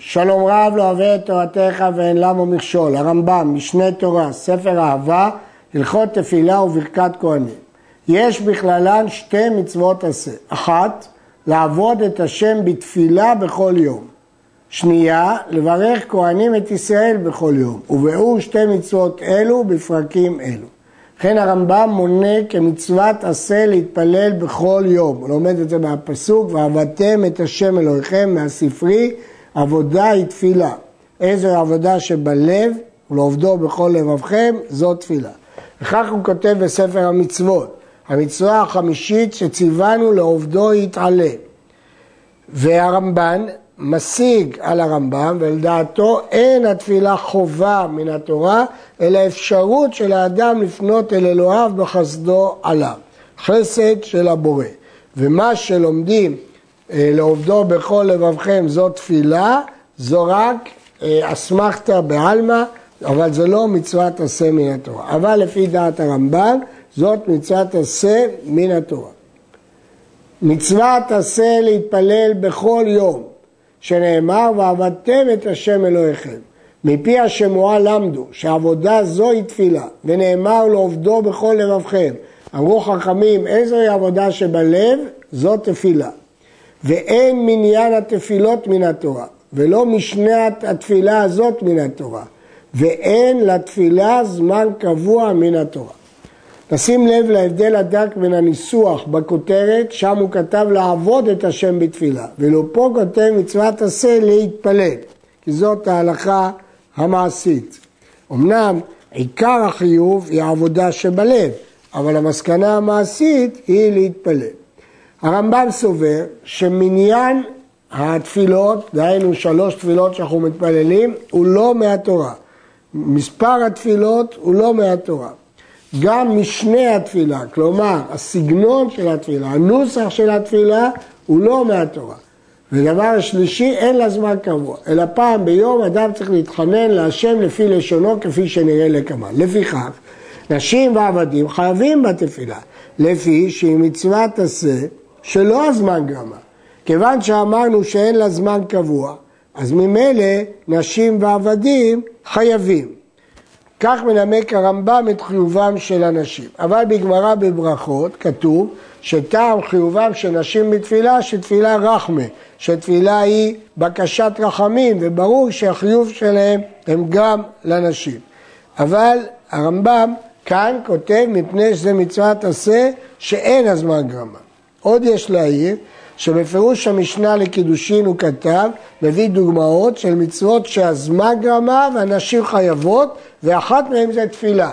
שלום רב לא אוהב את תורתך ואין למה מכשול. הרמב"ם, משנה תורה, ספר אהבה, הלכות תפילה וברכת כהנים. יש בכללן שתי מצוות עשה. אחת, לעבוד את השם בתפילה בכל יום. שנייה, לברך כהנים את ישראל בכל יום. וביאור שתי מצוות אלו בפרקים אלו. לכן הרמב"ם מונה כמצוות עשה להתפלל בכל יום. הוא לומד את זה מהפסוק, ועבדתם את השם אלוהיכם מהספרי, עבודה היא תפילה. איזו עבודה שבלב ולעובדו בכל לבבכם, זו תפילה. וכך הוא כותב בספר המצוות, המצווה החמישית שציוונו לעובדו יתעלה. והרמב"ן משיג על הרמב"ם, ולדעתו אין התפילה חובה מן התורה, אלא אפשרות של האדם לפנות אל אלוהיו בחסדו עליו. חסד של הבורא. ומה שלומדים לעובדו בכל לבבכם זו תפילה, זו רק אה, אסמכתא בעלמא, אבל זה לא מצוות עשה מן התורה. אבל לפי דעת הרמב"ן, זאת מצוות עשה מן התורה. מצוות עשה להתפלל בכל יום, שנאמר ועבדתם את השם אלוהיכם. מפי השמועה למדו שעבודה זו היא תפילה, ונאמר לעובדו בכל לבבכם. אמרו חכמים, איזוהי עבודה שבלב? זו תפילה. ואין מניין התפילות מן התורה, ולא משנה התפילה הזאת מן התורה, ואין לתפילה זמן קבוע מן התורה. נשים לב להבדל הדק בין הניסוח בכותרת, שם הוא כתב לעבוד את השם בתפילה, ואילו פה כותב מצוות עשה להתפלל, כי זאת ההלכה המעשית. אמנם עיקר החיוב היא העבודה שבלב, אבל המסקנה המעשית היא להתפלל. הרמב"ם סובר שמניין התפילות, דהיינו שלוש תפילות שאנחנו מתפללים, הוא לא מהתורה. מספר התפילות הוא לא מהתורה. גם משנה התפילה, כלומר הסגנון של התפילה, הנוסח של התפילה, הוא לא מהתורה. ודבר שלישי, אין לה זמן קבוע, אלא פעם ביום אדם צריך להתחנן להשם לפי לשונו כפי שנראה לקמן. לפיכך, נשים ועבדים חייבים בתפילה, לפי שהיא מצוות עשה שלא הזמן גרמה. כיוון שאמרנו שאין לה זמן קבוע, אז ממילא נשים ועבדים חייבים. כך מנמק הרמב"ם את חיובם של הנשים. אבל בגמרא בברכות כתוב שטעם חיובם של נשים בתפילה שתפילה רחמה, שתפילה היא בקשת רחמים, וברור שהחיוב שלהם הם גם לנשים. אבל הרמב"ם כאן כותב מפני שזה מצוות עשה שאין הזמן גרמה. עוד יש להעיר שבפירוש המשנה לקידושין הוא כתב, מביא דוגמאות של מצוות שהזמן גרמה והנשים חייבות, ואחת מהן זה תפילה.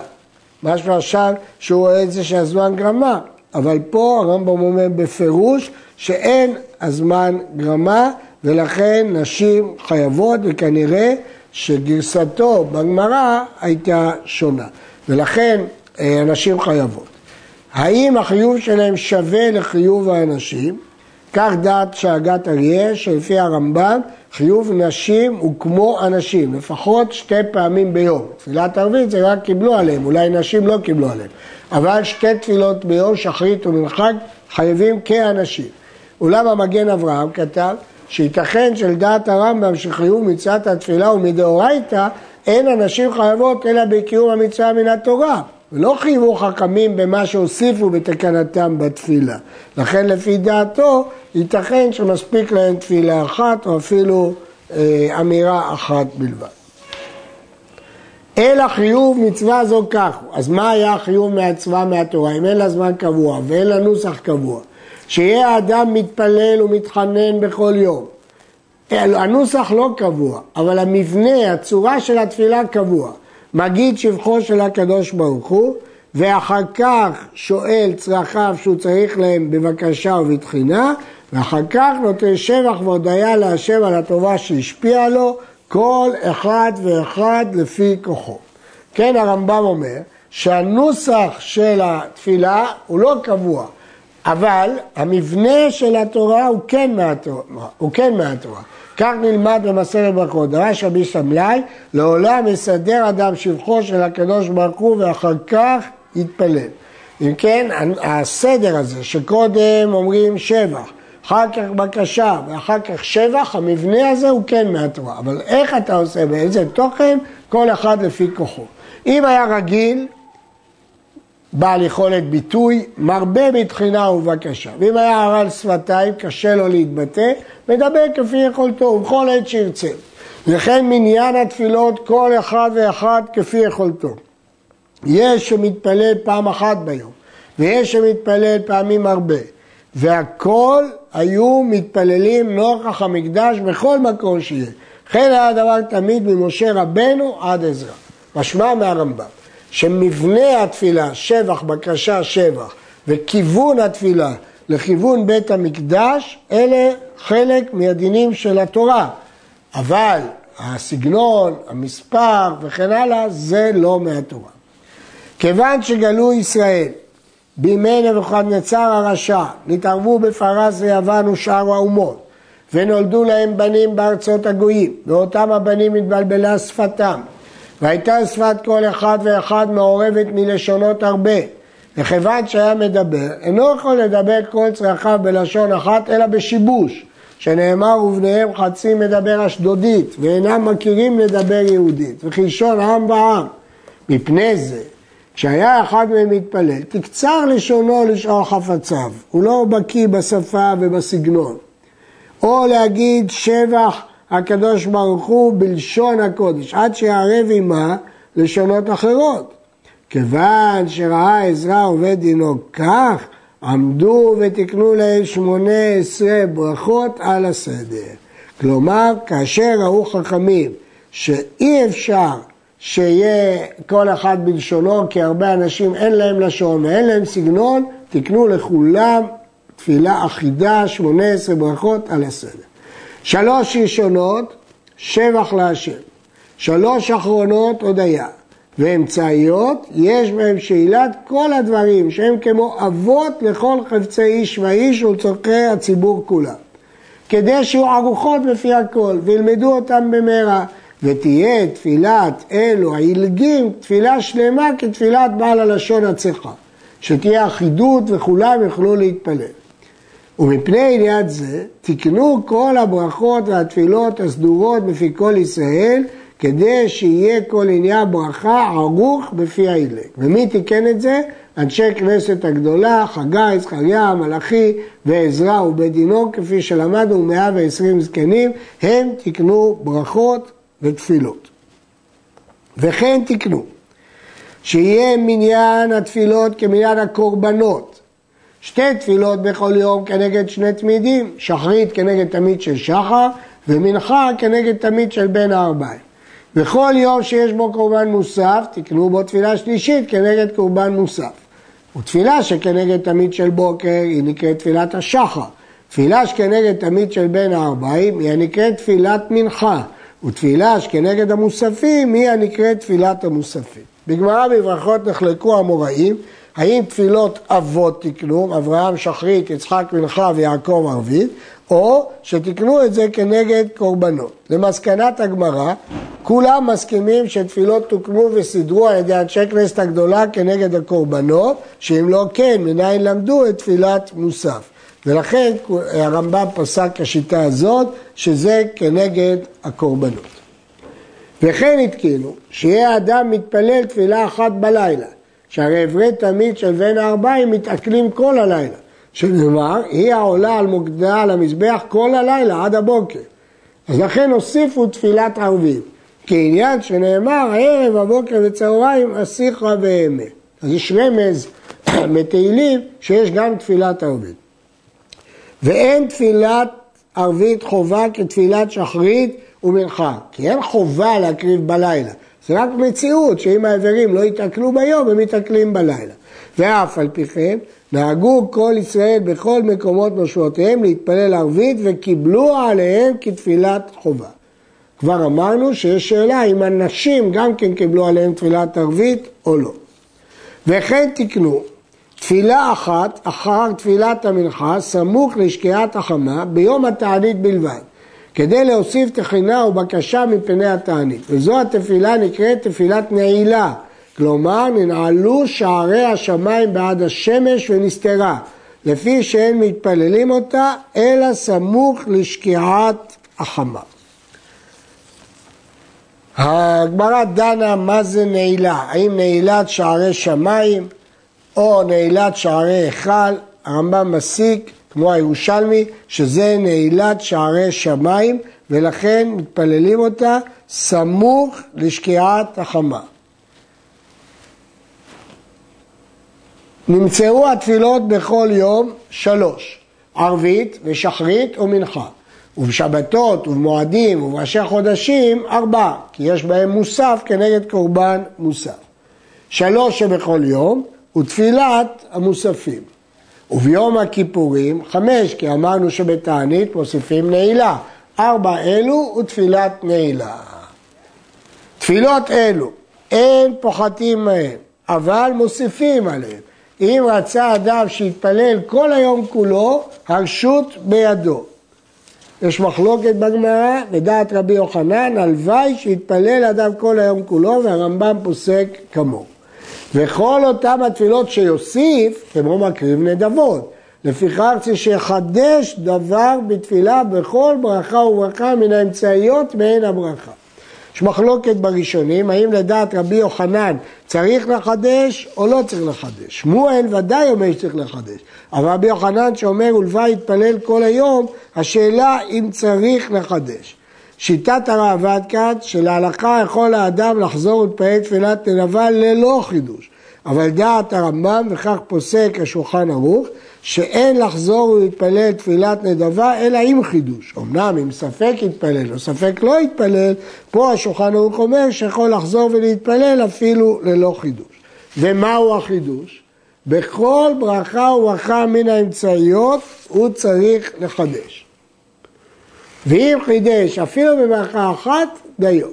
משהו עכשיו שהוא רואה את זה שהזמן גרמה, אבל פה הרמב"ם אומר בפירוש שאין הזמן גרמה, ולכן נשים חייבות, וכנראה שגרסתו בגמרא הייתה שונה. ולכן אה, הנשים חייבות. האם החיוב שלהם שווה לחיוב האנשים? כך דעת שאגת אריה, שלפי הרמב"ם, חיוב נשים הוא כמו אנשים, לפחות שתי פעמים ביום. תפילת ערבית זה רק קיבלו עליהם, אולי נשים לא קיבלו עליהם. אבל שתי תפילות ביום, שחרית ומנחק, חייבים כאנשים. אולם המגן אברהם כתב שייתכן שלדעת הרמב"ם שחיוב מצוות התפילה הוא מדאורייתא, אין הנשים חייבות אלא בקיום המצווה מן התורה. ולא חייבו חכמים במה שהוסיפו בתקנתם בתפילה. לכן לפי דעתו ייתכן שמספיק להם תפילה אחת או אפילו אה, אמירה אחת בלבד. אלא חיוב מצווה זו כך. אז מה היה החיוב מהצבא מהתורה? אם אין לה זמן קבוע ואין לה נוסח קבוע. שיהיה האדם מתפלל ומתחנן בכל יום. הנוסח לא קבוע, אבל המבנה, הצורה של התפילה קבוע. מגיד שבחו של הקדוש ברוך הוא, ואחר כך שואל צרכיו שהוא צריך להם בבקשה ובתחינה, ואחר כך נותן שבח והודיה להשם על הטובה שהשפיעה לו, כל אחד ואחד לפי כוחו. כן, הרמב"ם אומר שהנוסח של התפילה הוא לא קבוע, אבל המבנה של התורה הוא כן מהתורה. הוא כן מהתורה. כך נלמד במסכת ברכות. דרש רבי סמלי, לעולם יסדר אדם שבחו של הקדוש ברוך הוא ואחר כך יתפלל. אם כן, הסדר הזה שקודם אומרים שבח, אחר כך בקשה ואחר כך שבח, המבנה הזה הוא כן מהתורה. אבל איך אתה עושה, באיזה תוכן, כל אחד לפי כוחו. אם היה רגיל, בעל יכולת ביטוי, מרבה בתחינה ובקשה. ואם היה הרעל שפתיים, קשה לו להתבטא, מדבר כפי יכולתו, ובכל עת שירצה. וכן מניין התפילות כל אחד ואחד כפי יכולתו. יש שמתפלל פעם אחת ביום, ויש שמתפלל פעמים הרבה, והכל היו מתפללים נוכח המקדש בכל מקום שיהיה. כן היה הדבר תמיד ממשה רבנו עד עזרא. משמע מהרמב"ם, שמבנה התפילה, שבח, בקשה, שבח, וכיוון התפילה לכיוון בית המקדש, אלה חלק מהדינים של התורה. אבל הסגנון, המספר וכן הלאה, זה לא מהתורה. כיוון שגלו ישראל בימי נבוכדנצר הרשע, נתערבו בפרס ויוון ושאר האומות, ונולדו להם בנים בארצות הגויים, ואותם הבנים התבלבלה שפתם, והייתה שפת כל אחד ואחד מעורבת מלשונות הרבה, וכיוון שהיה מדבר, אינו יכול לדבר כל צרכיו בלשון אחת, אלא בשיבוש, שנאמר ובניהם חצי מדבר אשדודית, ואינם מכירים לדבר יהודית, וכלשון עם ועם. מפני זה, כשהיה אחד מהם מתפלל, תקצר לשונו לשאול חפציו, הוא לא בקיא בשפה ובסגנון. או להגיד שבח הקדוש ברוך הוא בלשון הקודש, עד שיערב עמה לשונות אחרות. כיוון שראה עזרא עובד דינו כך, עמדו ותקנו להם שמונה עשרה ברכות על הסדר. כלומר, כאשר ראו חכמים שאי אפשר שיהיה כל אחד בלשונו, כי הרבה אנשים אין להם לשון ואין להם סגנון, תקנו לכולם תפילה אחידה, שמונה עשרה ברכות על הסדר. שלוש ראשונות, שבח להשם. שלוש אחרונות, הודיה. ואמצעיות, יש בהם שאלת כל הדברים שהם כמו אבות לכל חפצי איש ואיש ולצורכי הציבור כולם. כדי שיהיו ערוכות בפי הכל וילמדו אותם במהרה. ותהיה תפילת אלו העילגים תפילה שלמה כתפילת בעל הלשון הצחה, שתהיה אחידות וכולם יוכלו להתפלל. ומפני עניין זה תקנו כל הברכות והתפילות הסדורות בפי כל ישראל כדי שיהיה כל עניין ברכה ערוך בפי העילג. ומי תיקן את זה? אנשי כנסת הגדולה, חגי, זכריה, מלאכי ועזרא ובית דינו, כפי שלמדנו 120 זקנים, הם תיקנו ברכות ותפילות. וכן תקנו, שיהיה מניין התפילות כמניין הקורבנות. שתי תפילות בכל יום כנגד שני תמידים, שחרית כנגד תמיד של שחר ומנחה כנגד תמיד של בין הארבעים. וכל יום שיש בו קורבן מוסף, תקנו בו תפילה שלישית כנגד קורבן מוסף. ותפילה שכנגד תמיד של בוקר היא נקראת תפילת השחר. תפילה שכנגד תמיד של בין הארבעים היא נקראת תפילת מנחה. ותפילה שכנגד המוספים היא הנקראת תפילת המוספים. בגמרא בברכות נחלקו המוראים, האם תפילות אבות תקנו, אברהם שחרית, יצחק מנחה ויעקב ערבית, או שתקנו את זה כנגד קורבנות. למסקנת הגמרא, כולם מסכימים שתפילות תוקנו וסידרו על ידי אנשי כנסת הגדולה כנגד הקורבנות, שאם לא כן, מניין למדו את תפילת מוסף. ולכן הרמב"ם פסק השיטה הזאת, שזה כנגד הקורבנות. וכן התקינו, שיהיה אדם מתפלל תפילה אחת בלילה, שהרי אברי תמיד של בין הארבעים מתעכלים כל הלילה, שנאמר, היא העולה על מוקדה על המזבח כל הלילה עד הבוקר. אז לכן הוסיפו תפילת ערבים, כעניין שנאמר, הערב, הבוקר וצהריים, אסיחה ואמת. אז יש רמז מתהילים שיש גם תפילת ערבים. ואין תפילת ערבית חובה כתפילת שחרית ומנחה, כי אין חובה להקריב בלילה, זה רק מציאות שאם האיברים לא יתעכלו ביום, הם יתעכלים בלילה. ואף על פי כן, נהגו כל ישראל בכל מקומות משמעותיהם להתפלל ערבית וקיבלו עליהם כתפילת חובה. כבר אמרנו שיש שאלה אם הנשים גם כן קיבלו עליהם תפילת ערבית או לא. וכן תקנו תפילה אחת אחר תפילת המנחה סמוך לשקיעת החמה ביום התענית בלבד, כדי להוסיף תחינה ובקשה מפני התענית. וזו התפילה נקראת תפילת נעילה, כלומר ננעלו שערי השמיים בעד השמש ונסתרה, לפי שאין מתפללים אותה, אלא סמוך לשקיעת החמה. הגמרא דנה מה זה נעילה, האם נעילת שערי שמיים או נעילת שערי היכל, הרמב"ם מסיק, כמו הירושלמי, שזה נעילת שערי שמיים ולכן מתפללים אותה סמוך לשקיעת החמה. נמצאו התפילות בכל יום שלוש, ערבית ושחרית ומנחה. ובשבתות ובמועדים ובראשי החודשים ארבעה, כי יש בהם מוסף כנגד קורבן מוסף. שלוש שבכל יום ותפילת המוספים. וביום הכיפורים חמש, כי אמרנו שבתענית מוסיפים נעילה. ארבע אלו ותפילת נעילה. תפילות אלו אין פוחתים מהם, אבל מוסיפים עליהם. אם רצה אדם שיתפלל כל היום כולו, הרשות בידו. יש מחלוקת בגמרא, לדעת רבי יוחנן, הלוואי שיתפלל אדם כל היום כולו, והרמב"ם פוסק כמוהו. וכל אותם התפילות שיוסיף, כמו מקריב נדבות. לפיכך צריך שיחדש דבר בתפילה בכל ברכה וברכה מן האמצעיות מעין הברכה. יש מחלוקת בראשונים, האם לדעת רבי יוחנן צריך לחדש או לא צריך לחדש. שמואל ודאי אומר שצריך לחדש, אבל רבי יוחנן שאומר ולוואי יתפלל כל היום, השאלה אם צריך לחדש. שיטת הראב"ד כאן, שלהלכה יכול האדם לחזור ולהתפלל תפילת נדבה ללא חידוש. אבל דעת הרמב"ם, וכך פוסק השולחן ערוך, שאין לחזור ולהתפלל תפילת נדבה אלא עם חידוש. אמנם אם ספק יתפלל או ספק לא יתפלל, פה השולחן ערוך אומר שיכול לחזור ולהתפלל אפילו ללא חידוש. ומהו החידוש? בכל ברכה וברכה מן האמצעיות הוא צריך לחדש. ואם חידש אפילו בברכה אחת, דיו.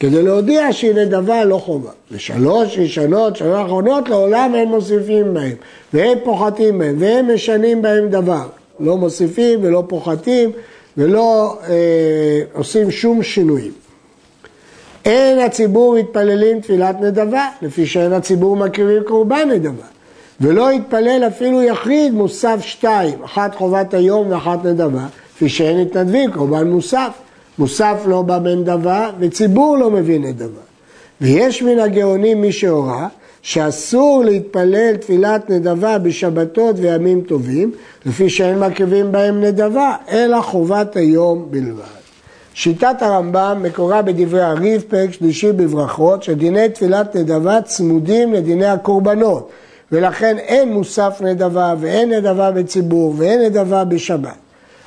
כדי להודיע שהיא נדבה לא חובה. ושלוש ראשונות, שלוש אחרונות, לעולם הם מוסיפים בהם, והם פוחתים בהם, והם משנים בהם דבר. לא מוסיפים ולא פוחתים ולא אה, עושים שום שינויים. אין הציבור מתפללים תפילת נדבה, לפי שאין הציבור מקריבים קורבן נדבה. ולא יתפלל אפילו יחיד מוסף שתיים, אחת חובת היום ואחת נדבה, לפי שאין מתנדבים קורבן מוסף. מוסף לא בא בן דבר וציבור לא מבין את דבר. ויש מן הגאונים מי שהורה שאסור להתפלל תפילת נדבה בשבתות וימים טובים, לפי שאין מקריבים בהם נדבה, אלא חובת היום בלבד. שיטת הרמב"ם מקורה בדברי הריב, פרק שלישי בברכות, שדיני תפילת נדבה צמודים לדיני הקורבנות, ולכן אין מוסף נדבה ואין נדבה בציבור ואין נדבה בשבת.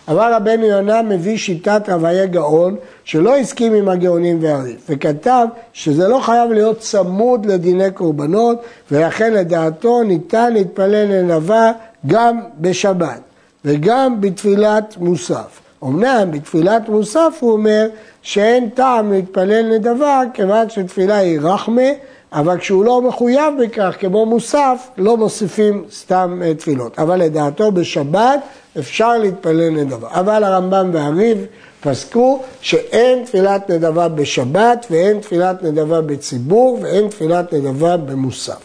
אבל רבנו יונה מביא שיטת רביי גאון שלא הסכים עם הגאונים והריב וכתב שזה לא חייב להיות צמוד לדיני קורבנות ולכן לדעתו ניתן להתפלל לנבה גם בשבת וגם בתפילת מוסף. אמנם בתפילת מוסף הוא אומר שאין טעם להתפלל נדבה כיוון שתפילה היא רחמה אבל כשהוא לא מחויב בכך, כמו מוסף, לא מוסיפים סתם אה, תפילות. אבל לדעתו בשבת אפשר להתפלל נדבה. אבל הרמב"ם והריב פסקו שאין תפילת נדבה בשבת ואין תפילת נדבה בציבור ואין תפילת נדבה במוסף.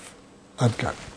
עד כאן.